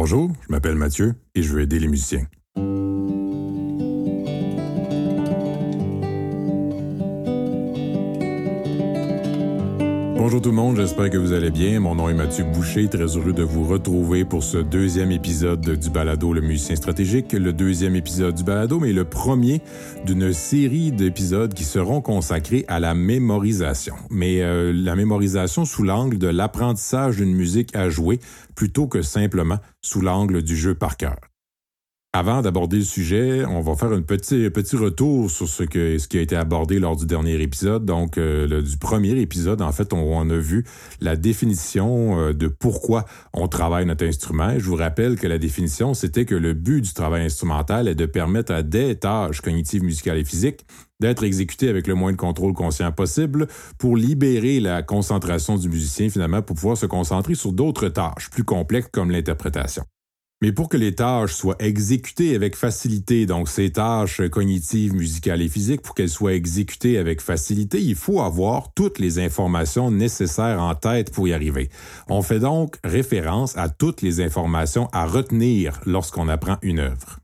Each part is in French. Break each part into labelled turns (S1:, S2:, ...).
S1: Bonjour, je m'appelle Mathieu et je veux aider les musiciens. Bonjour tout le monde, j'espère que vous allez bien. Mon nom est Mathieu Boucher, très heureux de vous retrouver pour ce deuxième épisode du balado Le musicien stratégique, le deuxième épisode du balado, mais le premier d'une série d'épisodes qui seront consacrés à la mémorisation. Mais euh, la mémorisation sous l'angle de l'apprentissage d'une musique à jouer plutôt que simplement sous l'angle du jeu par cœur. Avant d'aborder le sujet, on va faire un petit, petit retour sur ce, que, ce qui a été abordé lors du dernier épisode. Donc, euh, du premier épisode, en fait, on, on a vu la définition euh, de pourquoi on travaille notre instrument. Je vous rappelle que la définition, c'était que le but du travail instrumental est de permettre à des tâches cognitives, musicales et physiques d'être exécutées avec le moins de contrôle conscient possible pour libérer la concentration du musicien, finalement, pour pouvoir se concentrer sur d'autres tâches plus complexes comme l'interprétation. Mais pour que les tâches soient exécutées avec facilité, donc ces tâches cognitives, musicales et physiques, pour qu'elles soient exécutées avec facilité, il faut avoir toutes les informations nécessaires en tête pour y arriver. On fait donc référence à toutes les informations à retenir lorsqu'on apprend une œuvre.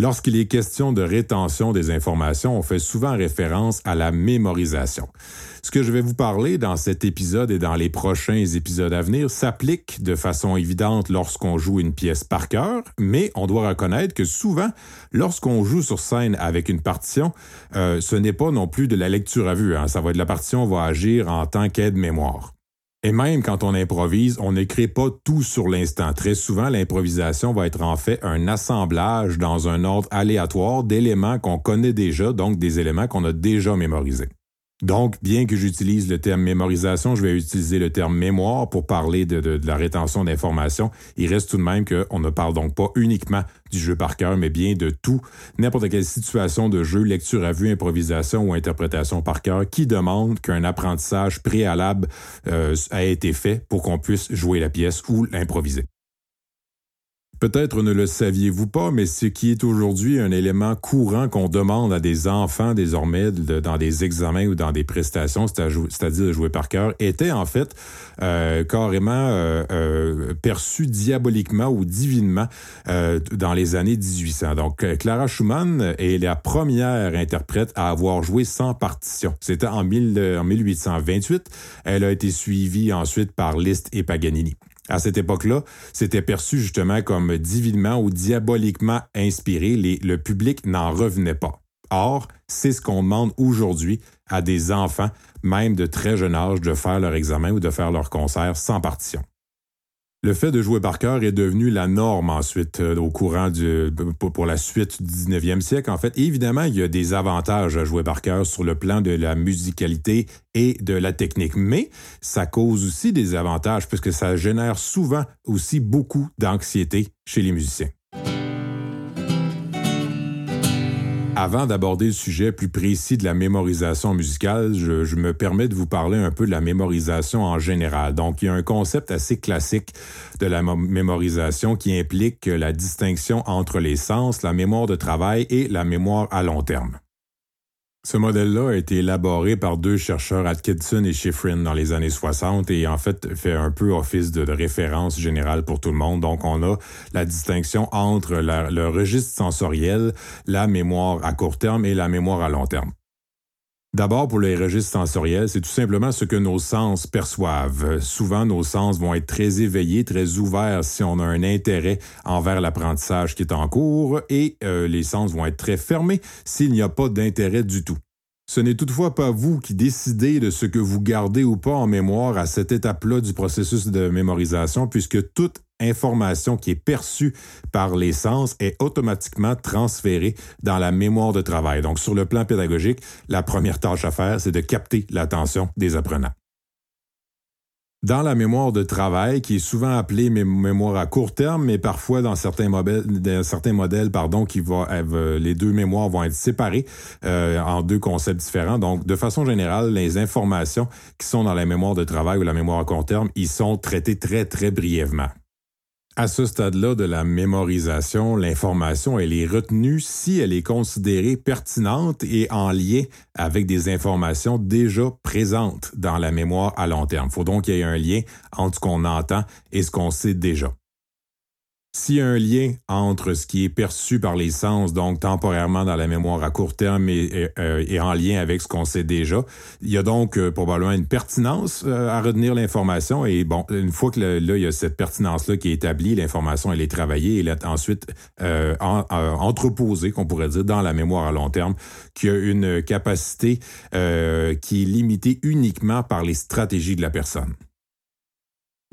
S1: Lorsqu'il est question de rétention des informations, on fait souvent référence à la mémorisation. Ce que je vais vous parler dans cet épisode et dans les prochains épisodes à venir s'applique de façon évidente lorsqu'on joue une pièce par cœur, mais on doit reconnaître que souvent, lorsqu'on joue sur scène avec une partition, euh, ce n'est pas non plus de la lecture à vue. Hein. Ça va être la partition va agir en tant qu'aide-mémoire. Et même quand on improvise, on n'écrit pas tout sur l'instant. Très souvent, l'improvisation va être en fait un assemblage dans un ordre aléatoire d'éléments qu'on connaît déjà, donc des éléments qu'on a déjà mémorisés. Donc, bien que j'utilise le terme mémorisation, je vais utiliser le terme mémoire pour parler de, la rétention d'informations. Il reste tout de même qu'on ne parle donc pas uniquement du jeu par cœur, mais bien de tout, n'importe quelle situation de jeu, lecture à vue, improvisation ou interprétation par cœur qui demande qu'un apprentissage préalable euh, a été fait pour qu'on puisse jouer la pièce ou l'improviser. Peut-être ne le saviez-vous pas, mais ce qui est aujourd'hui un élément courant qu'on demande à des enfants désormais dans des examens ou dans des prestations, c'est-à-dire de jouer par cœur, était en fait euh, carrément euh, euh, perçu diaboliquement ou divinement dans les années 1800. Donc, Clara Schumann est la première interprète à avoir joué sans partition. C'était en, en 1828. Elle a été suivie ensuite par Liszt et Paganini à cette époque-là, c'était perçu justement comme divinement ou diaboliquement inspiré. le public n'en revenait pas. Or, c'est ce qu'on demande aujourd'hui à des enfants, même de très jeune âge, de faire leur examen ou de faire leur concert sans partition. Le fait de jouer par cœur est devenu la norme ensuite euh, au courant du pour la suite du 19e siècle en fait. évidemment, il y a des avantages à jouer par cœur sur le plan de la musicalité et de la technique, mais ça cause aussi des avantages puisque ça génère souvent aussi beaucoup d'anxiété chez les musiciens. Avant d'aborder le sujet plus précis de la mémorisation musicale, je, me permets de vous parler un peu de la mémorisation en général. Donc, il y a un concept assez classique de la mémorisation qui implique la distinction entre les sens, la mémoire de travail et la mémoire à long terme. Ce modèle-là a été élaboré par deux chercheurs, Atkinson et Schifrin, dans les années 60 et en fait fait un peu office de, référence générale pour tout le monde. Donc, on a la distinction entre le registre sensoriel, la mémoire à court terme et la mémoire à long terme. D'abord, pour les registres sensoriels, c'est tout simplement ce que nos sens perçoivent. Souvent, nos sens vont être très éveillés, très ouverts si on a un intérêt envers l'apprentissage qui est en cours, et euh, les sens vont être très fermés s'il n'y a pas d'intérêt du tout. Ce n'est toutefois pas vous qui décidez de ce que vous gardez ou pas en mémoire à cette étape-là du processus de mémorisation, puisque toute information qui est perçue par les sens est automatiquement transférée dans la mémoire de travail. Donc, sur le plan pédagogique, la première tâche à faire, c'est de capter l'attention des apprenants. Dans la mémoire de travail, qui est souvent appelée mémoire à court terme, mais parfois dans certains modèles, pardon, qui va, les deux mémoires vont être séparées euh, en deux concepts différents. Donc, de façon générale, les informations qui sont dans la mémoire de travail ou la mémoire à court terme, ils sont traitées très très brièvement. À ce stade-là de la mémorisation, l'information, elle est retenue si elle est considérée pertinente et en lien avec des informations déjà présentes dans la mémoire à long terme. Il faut donc qu'il y ait un lien entre ce qu'on entend et ce qu'on sait déjà. S'il y a un lien entre ce qui est perçu par les sens, donc temporairement dans la mémoire à court terme et, euh, en lien avec ce qu'on sait déjà, il y a donc euh, probablement une pertinence euh, à retenir l'information. Et bon, une fois que là, il y a cette pertinence-là qui est établie, l'information, elle est travaillée, elle est ensuite entreposée, qu'on pourrait dire, dans la mémoire à long terme, qui a une capacité qui est limitée uniquement par les stratégies de la personne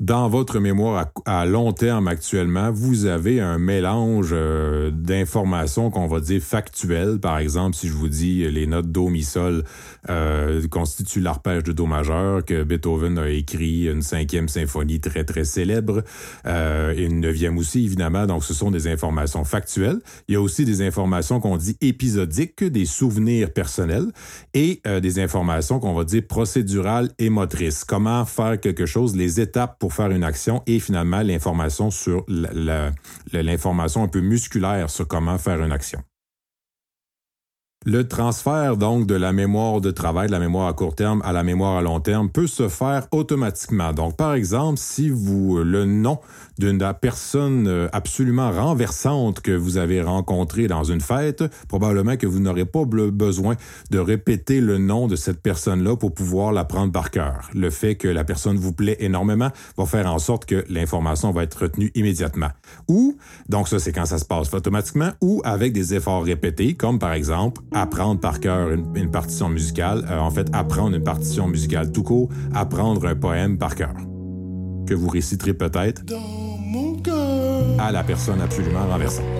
S1: dans votre mémoire à, long terme actuellement, vous avez un mélange euh, d'informations qu'on va dire factuelles. Par exemple, si je vous dis les notes do mi sol euh, constituent l'arpège de do majeur, que Beethoven a écrit une cinquième symphonie très très célèbre, euh, une neuvième aussi évidemment. Donc, ce sont des informations factuelles. Il y a aussi des informations qu'on dit épisodiques, des souvenirs personnels, et euh, des informations qu'on va dire procédurales et motrices. Comment faire quelque chose, les étapes pour faire une action et finalement l'information sur l'information un peu musculaire sur comment faire une action. Le transfert donc de la mémoire de travail, de la mémoire à court terme à la mémoire à long terme peut se faire automatiquement. Donc par exemple, si vous le nom d'une personne euh, absolument renversante que vous avez rencontrée dans une fête, probablement que vous n'aurez pas besoin de répéter le nom de cette personne-là pour pouvoir la prendre par cœur. Le fait que la personne vous plaît énormément va faire en sorte que l'information va être retenue immédiatement. Ou, donc ça c'est quand ça se passe automatiquement, ou avec des efforts répétés, comme par exemple apprendre par cœur une, partition musicale, euh, en fait apprendre une partition musicale tout court, apprendre un poème par cœur, que vous réciterez peut-être à la personne absolument renversante.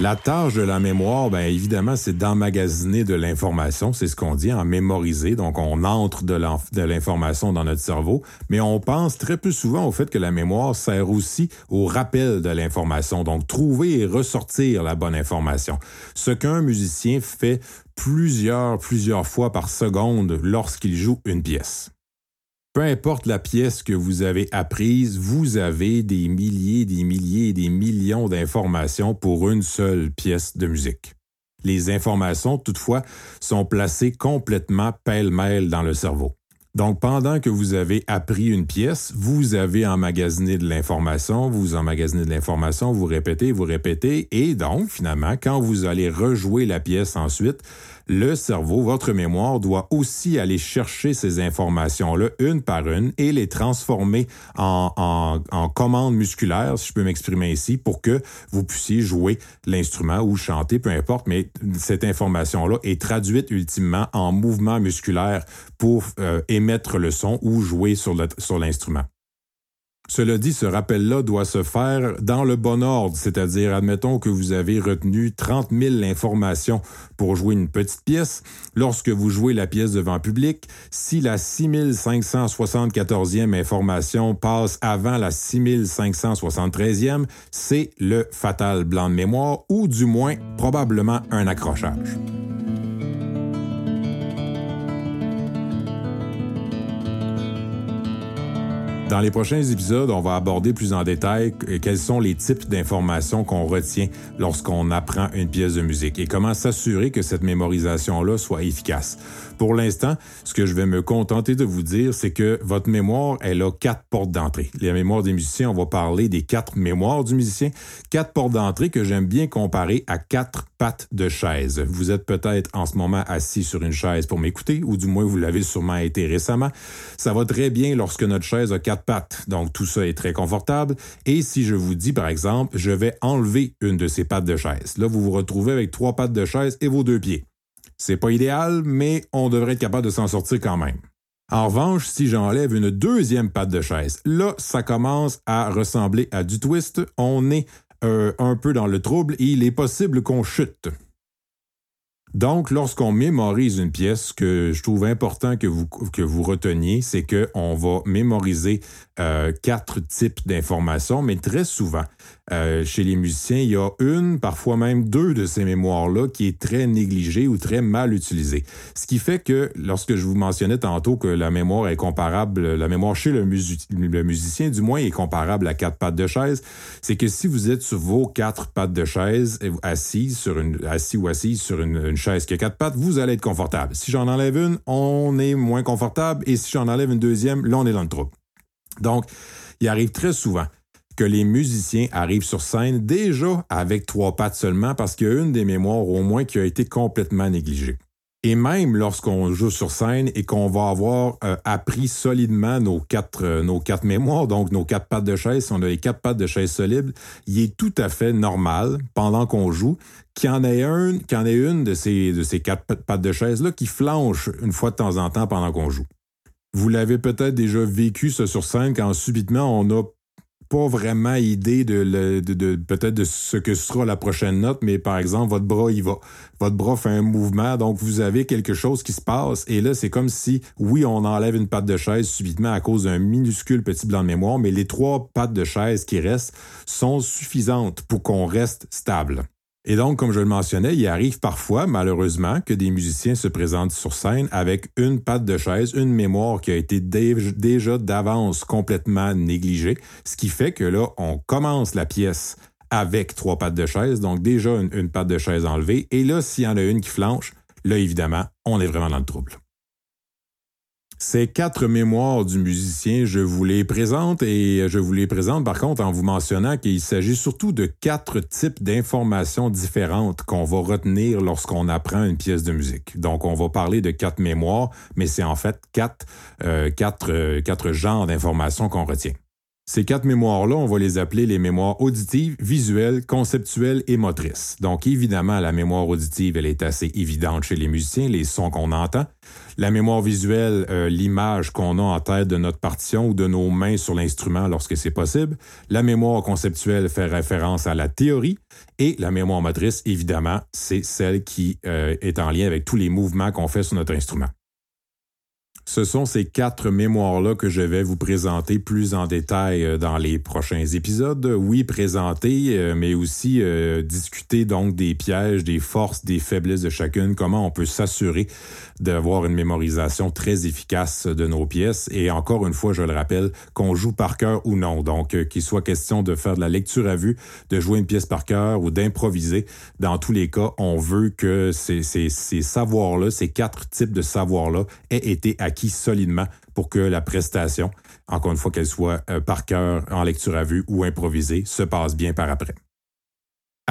S1: La tâche de la mémoire, bien évidemment, c'est d'emmagasiner de l'information, c'est ce qu'on dit, en mémoriser. Donc, on entre de l'information dans notre cerveau, mais on pense très peu souvent au fait que la mémoire sert aussi au rappel de l'information. Donc, trouver et ressortir la bonne information. Ce qu'un musicien fait plusieurs, plusieurs fois par seconde lorsqu'il joue une pièce. Peu importe la pièce que vous avez apprise, vous avez des milliers, des milliers et des millions d'informations pour une seule pièce de musique. Les informations, toutefois, sont placées complètement pêle-mêle dans le cerveau. Donc, pendant que vous avez appris une pièce, vous avez emmagasiné de l'information, vous emmagasinez de l'information, vous répétez, vous répétez, et donc, finalement, quand vous allez rejouer la pièce ensuite, le cerveau, votre mémoire, doit aussi aller chercher ces informations-là une par une et les transformer en, commandes musculaires, si je peux m'exprimer ici, pour que vous puissiez jouer l'instrument ou chanter, peu importe, mais cette information-là est traduite ultimement en mouvement musculaire pour euh, émettre le son ou jouer sur l'instrument. Cela dit, ce rappel-là doit se faire dans le bon ordre, c'est-à-dire, admettons que vous avez retenu 30 000 informations pour jouer une petite pièce. Lorsque vous jouez la pièce devant public, si la 6574e information passe avant la 6573e, c'est le fatal blanc de mémoire ou du moins probablement un accrochage. Dans les prochains épisodes, on va aborder plus en détail quels sont les types d'informations qu'on retient lorsqu'on apprend une pièce de musique et comment s'assurer que cette mémorisation-là soit efficace. Pour l'instant, ce que je vais me contenter de vous dire, c'est que votre mémoire, elle a quatre portes d'entrée. Les mémoires des musiciens, on va parler des quatre mémoires du musicien. Quatre portes d'entrée que j'aime bien comparer à quatre pattes de chaise. Vous êtes peut-être en ce moment assis sur une chaise pour m'écouter, ou du moins vous l'avez sûrement été récemment. Ça va très bien lorsque notre chaise a quatre pattes. Donc tout ça est très confortable. Et si je vous dis par exemple, je vais enlever une de ces pattes de chaise, là vous vous retrouvez avec trois pattes de chaise et vos deux pieds. C'est pas idéal, mais on devrait être capable de s'en sortir quand même. En revanche, si j'enlève une deuxième patte de chaise, là, ça commence à ressembler à du twist. On est euh, un peu dans le trouble et il est possible qu'on chute. Donc, lorsqu'on mémorise une pièce, ce que je trouve important que vous, que vous reteniez, c'est qu'on va mémoriser euh, quatre types d'informations, mais très souvent, euh, chez les musiciens, il y a une, parfois même deux de ces mémoires-là qui est très négligée ou très mal utilisée. Ce qui fait que lorsque je vous mentionnais tantôt que la mémoire est comparable, la mémoire chez le, musicien, du moins, est comparable à quatre pattes de chaise, c'est que si vous êtes sur vos quatre pattes de chaise, assis sur une, assis ou assise sur une, chaise qui a quatre pattes, vous allez être confortable. Si j'en enlève une, on est moins confortable, et si j'en enlève une deuxième, là, on est dans le trou. Donc, il arrive très souvent que les musiciens arrivent sur scène déjà avec trois pattes seulement parce qu'il y a une des mémoires au moins qui a été complètement négligée. Et même lorsqu'on joue sur scène et qu'on va avoir euh, appris solidement nos quatre, euh, nos quatre mémoires, donc nos quatre pattes de chaise, si on a les quatre pattes de chaise solides, il est tout à fait normal, pendant qu'on joue, qu'il y en ait, un, qu'il y en ait une de ces, de ces quatre pattes de chaise-là qui flanche une fois de temps en temps pendant qu'on joue. Vous l'avez peut-être déjà vécu, ça, sur scène, quand subitement on a pas vraiment idée de, de, peut-être de ce que sera la prochaine note, mais par exemple, votre bras, il va. Votre bras fait un mouvement, donc vous avez quelque chose qui se passe, et là, c'est comme si, oui, on enlève une patte de chaise subitement à cause d'un minuscule petit blanc de mémoire, mais les trois pattes de chaise qui restent sont suffisantes pour qu'on reste stable. Et donc, comme je le mentionnais, il arrive parfois, malheureusement, que des musiciens se présentent sur scène avec une patte de chaise, une mémoire qui a été déjà d'avance complètement négligée, ce qui fait que là, on commence la pièce avec trois pattes de chaise, donc déjà une, une patte de chaise enlevée, et là, s'il y en a une qui flanche, là, évidemment, on est vraiment dans le trouble. Ces quatre mémoires du musicien, je vous les présente et je vous les présente par contre en vous mentionnant qu'il s'agit surtout de quatre types d'informations différentes qu'on va retenir lorsqu'on apprend une pièce de musique. Donc, on va parler de quatre mémoires, mais c'est en fait quatre, euh, quatre, euh, quatre genres d'informations qu'on retient. Ces quatre mémoires-là, on va les appeler les mémoires auditives, visuelles, conceptuelles et motrices. Donc évidemment, la mémoire auditive, elle est assez évidente chez les musiciens, les sons qu'on entend. La mémoire visuelle, euh, l'image qu'on a en tête de notre partition ou de nos mains sur l'instrument lorsque c'est possible. La mémoire conceptuelle fait référence à la théorie. Et la mémoire motrice, évidemment, c'est celle qui euh, est en lien avec tous les mouvements qu'on fait sur notre instrument. Ce sont ces quatre mémoires-là que je vais vous présenter plus en détail euh, dans les prochains épisodes. Oui, présenter, euh, mais aussi euh, discuter donc des pièges, des forces, des faiblesses de chacune, comment on peut s'assurer d'avoir une mémorisation très efficace de nos pièces. Et encore une fois, je le rappelle, qu'on joue par cœur ou non. Donc, qu'il soit question de faire de la lecture à vue, de jouer une pièce par cœur ou d'improviser. Dans tous les cas, on veut que ces, ces, ces savoirs-là, ces quatre types de savoirs-là aient été solidement pour que la prestation, encore une fois qu'elle soit euh, par cœur, en lecture à vue ou improvisée, se passe bien par après.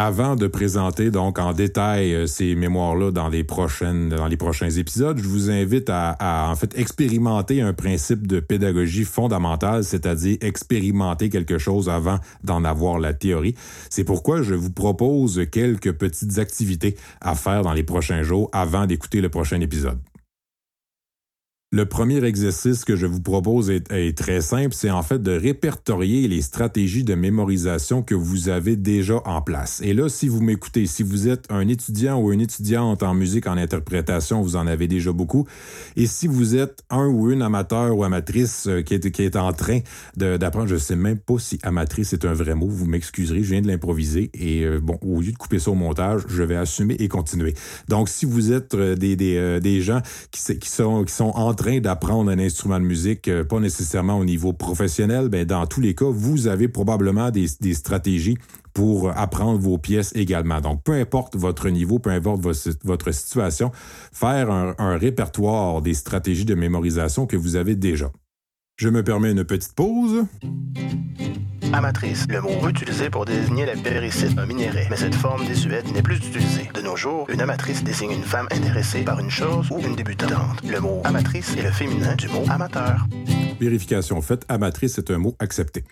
S1: Avant de présenter donc en détail euh, ces mémoires-là dans les prochaines dans les prochains épisodes, je vous invite à, à, en fait expérimenter un principe de pédagogie fondamentale, c'est-à-dire expérimenter quelque chose avant d'en avoir la théorie. C'est pourquoi je vous propose quelques petites activités à faire dans les prochains jours avant d'écouter le prochain épisode. Le premier exercice que je vous propose est, très simple, c'est en fait de répertorier les stratégies de mémorisation que vous avez déjà en place. Et là, si vous m'écoutez, si vous êtes un étudiant ou une étudiante en musique, en interprétation, vous en avez déjà beaucoup. Et si vous êtes un ou une amateur ou amatrice euh, qui, est, qui est en train d'apprendre, je sais même pas si amatrice est un vrai mot, vous m'excuserez, je viens de l'improviser et euh, bon, au lieu de couper ça au montage, je vais assumer et continuer. Donc, si vous êtes euh, des, des, des gens qui, qui, sont, qui sont d'apprendre un instrument de musique, euh, pas nécessairement au niveau professionnel, ben dans tous les cas, vous avez probablement des, stratégies pour apprendre vos pièces également. Donc, peu importe votre niveau, peu importe votre situation, faire un répertoire des stratégies de mémorisation que vous avez déjà. Je me permets une petite pause.
S2: Amatrice, le mot utilisé pour désigner la péricite, un minerai, mais cette forme désuète n'est plus utilisée. De nos jours, une amatrice désigne une femme intéressée par une chose ou une débutante. Le mot amatrice est le féminin du mot amateur.
S1: Vérification faite, amatrice est un mot accepté.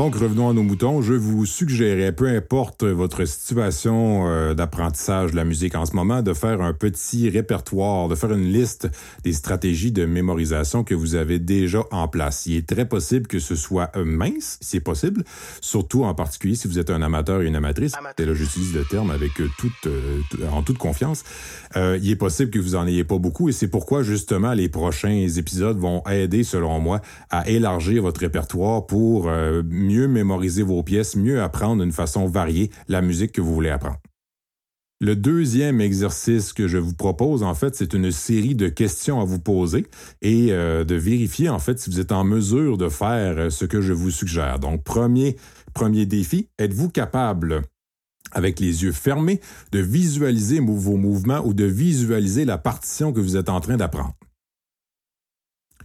S1: Donc, revenons à nos moutons. Je vous suggérais, peu importe votre situation euh, d'apprentissage de la musique en ce moment, de faire un petit répertoire, de faire une liste des stratégies de mémorisation que vous avez déjà en place. Il est très possible que ce soit euh, mince, si c'est possible, surtout en particulier si vous êtes un amateur et une amatrice. Et là, j'utilise le terme avec euh, toute, en toute confiance. il est possible que vous en ayez pas beaucoup et c'est pourquoi, justement, les prochains épisodes vont aider, selon moi, à élargir votre répertoire pour mieux mémoriser vos pièces, mieux apprendre d'une façon variée la musique que vous voulez apprendre. Le deuxième exercice que je vous propose, en fait, c'est une série de questions à vous poser et euh, de vérifier, en fait, si vous êtes en mesure de faire euh, ce que je vous suggère. Donc, premier, premier défi, êtes-vous capable avec les yeux fermés, de visualiser vos mouvements ou de visualiser la partition que vous êtes en train d'apprendre?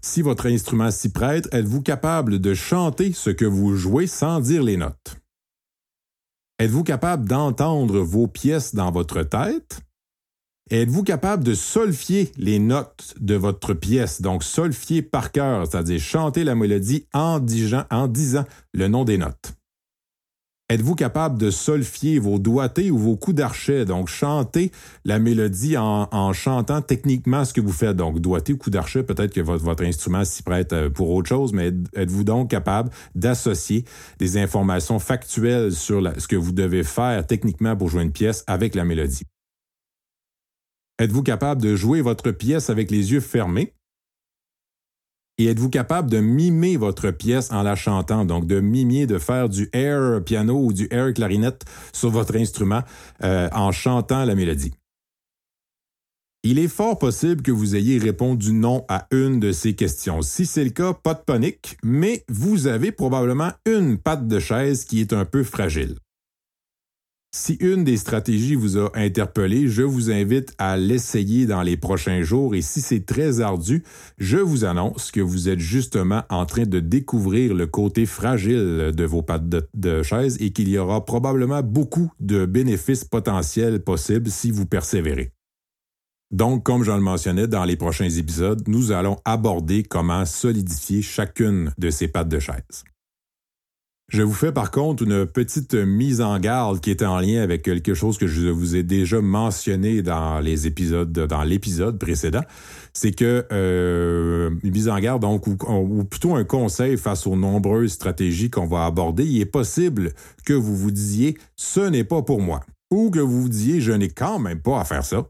S1: Si votre instrument s'y prête, êtes-vous capable de chanter ce que vous jouez sans dire les notes? Êtes-vous capable d'entendre vos pièces dans votre tête? Êtes-vous capable de solfier les notes de votre pièce, donc solfier par cœur, c'est-à-dire chanter la mélodie en disant, en disant le nom des notes? Êtes-vous capable de solfier vos doigtés ou vos coups d'archet, donc chanter la mélodie en, chantant techniquement ce que vous faites, donc doigté ou coup d'archet, peut-être que votre, votre instrument s'y prête euh, pour autre chose, mais êtes-vous donc capable d'associer des informations factuelles sur ce que vous devez faire techniquement pour jouer une pièce avec la mélodie? Êtes-vous capable de jouer votre pièce avec les yeux fermés? Et êtes-vous capable de mimer votre pièce en la chantant, donc de mimer, de faire du air piano ou du air clarinette sur votre instrument euh, en chantant la mélodie? Il est fort possible que vous ayez répondu non à une de ces questions. Si c'est le cas, pas de panique, mais vous avez probablement une patte de chaise qui est un peu fragile. Si une des stratégies vous a interpellé, je vous invite à l'essayer dans les prochains jours et si c'est très ardu, je vous annonce que vous êtes justement en train de découvrir le côté fragile de vos pattes de, chaise et qu'il y aura probablement beaucoup de bénéfices potentiels possibles si vous persévérez. Donc, comme je le mentionnais dans les prochains épisodes, nous allons aborder comment solidifier chacune de ces pattes de chaise. Je vous fais par contre une petite mise en garde qui est en lien avec quelque chose que je vous ai déjà mentionné dans les épisodes, dans l'épisode précédent. C'est que euh, une mise en garde, donc, ou, plutôt un conseil face aux nombreuses stratégies qu'on va aborder. Il est possible que vous vous disiez ce n'est pas pour moi, ou que vous vous disiez je n'ai quand même pas à faire ça.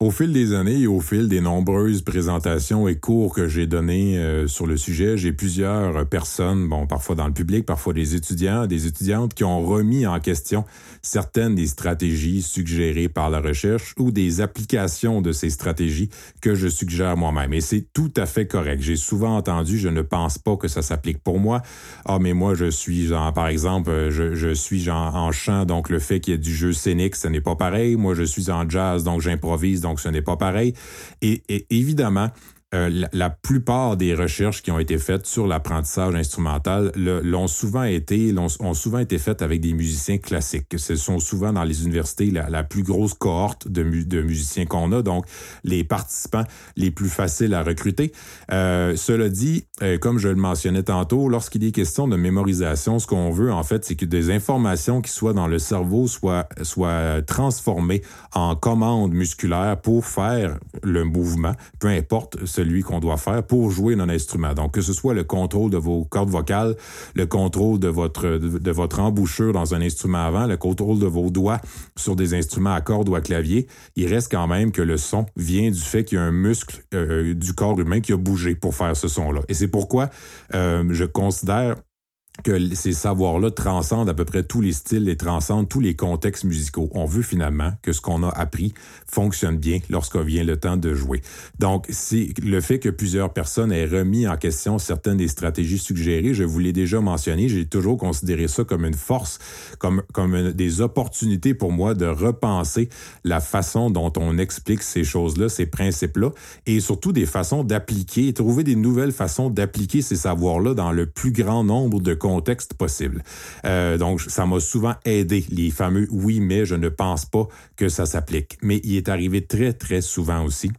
S1: Au fil des années et au fil des nombreuses présentations et cours que j'ai donnés euh, sur le sujet, j'ai plusieurs personnes, bon, parfois dans le public, parfois des étudiants, des étudiantes qui ont remis en question certaines des stratégies suggérées par la recherche ou des applications de ces stratégies que je suggère moi-même. Et c'est tout à fait correct. J'ai souvent entendu, je ne pense pas que ça s'applique pour moi. Ah, mais moi, je suis, genre, par exemple, je, je suis genre, en chant, donc le fait qu'il y ait du jeu scénique, ce n'est pas pareil. Moi, je suis en jazz, donc j'improvise donc ce n'est pas pareil. Et, et évidemment, euh, la, plupart des recherches qui ont été faites sur l'apprentissage instrumental l'ont souvent été ont souvent été faites avec des musiciens classiques. Ce sont souvent dans les universités la, plus grosse cohorte de, de musiciens qu'on a, donc les participants les plus faciles à recruter. Euh, cela dit, euh, comme je le mentionnais tantôt, lorsqu'il est question de mémorisation, ce qu'on veut en fait, c'est que des informations qui soient dans le cerveau soient soient transformées en commandes musculaires pour faire le mouvement, peu importe celui qu'on doit faire pour jouer un instrument. Donc, que ce soit le contrôle de vos cordes vocales, le contrôle de votre, de, votre embouchure dans un instrument avant, le contrôle de vos doigts sur des instruments à cordes ou à clavier, il reste quand même que le son vient du fait qu'il y a un muscle euh, du corps humain qui a bougé pour faire ce son-là. Et c'est pourquoi euh, je considère que ces savoirs-là transcendent à peu près tous les styles et transcendent tous les contextes musicaux. On veut finalement que ce qu'on a appris fonctionne bien lorsqu'on vient le temps de jouer. Donc, c'est le fait que plusieurs personnes aient remis en question certaines des stratégies suggérées, je vous l'ai déjà mentionné, j'ai toujours considéré ça comme une force, comme, comme des opportunités pour moi de repenser la façon dont on explique ces choses-là, ces principes-là, et surtout des façons d'appliquer, trouver des nouvelles façons d'appliquer ces savoirs-là dans le plus grand nombre de contexte possible. Euh, donc, ça m'a souvent aidé, les fameux oui, mais je ne pense pas que ça s'applique. Mais il est arrivé très, très souvent aussi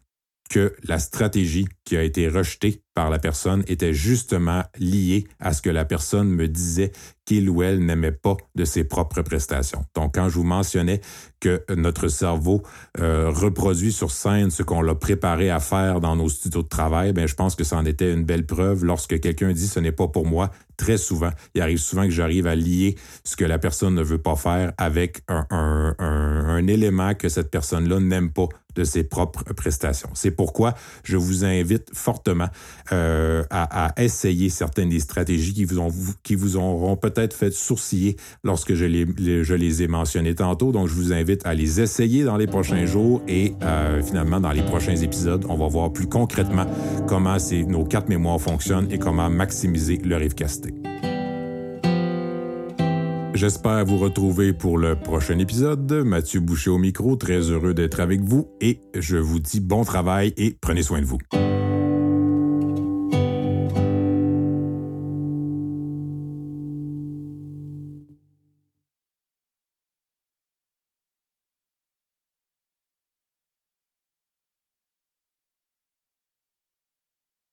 S1: que la stratégie qui a été rejetée par la personne était justement liée à ce que la personne me disait qu'il ou elle n'aimait pas de ses propres prestations. Donc, quand je vous mentionnais que notre cerveau euh, reproduit sur scène ce qu'on l'a préparé à faire dans nos studios de travail, ben je pense que ça en était une belle preuve lorsque quelqu'un dit ce n'est pas pour moi. Très souvent, il arrive souvent que j'arrive à lier ce que la personne ne veut pas faire avec un, un, un, un élément que cette personne-là n'aime pas de ses propres prestations. C'est pourquoi je vous invite fortement euh, à, à, essayer certaines des stratégies qui vous, ont, qui vous auront peut-être fait sourciller lorsque je les, je les ai mentionnées tantôt. Donc, je vous invite à les essayer dans les prochains jours et euh, finalement, dans les prochains épisodes, on va voir plus concrètement comment nos quatre mémoires fonctionnent et comment maximiser leur efficacité. J'espère vous retrouver pour le prochain épisode. Mathieu Boucher au micro, très heureux d'être avec vous et je vous dis bon travail et prenez soin de vous.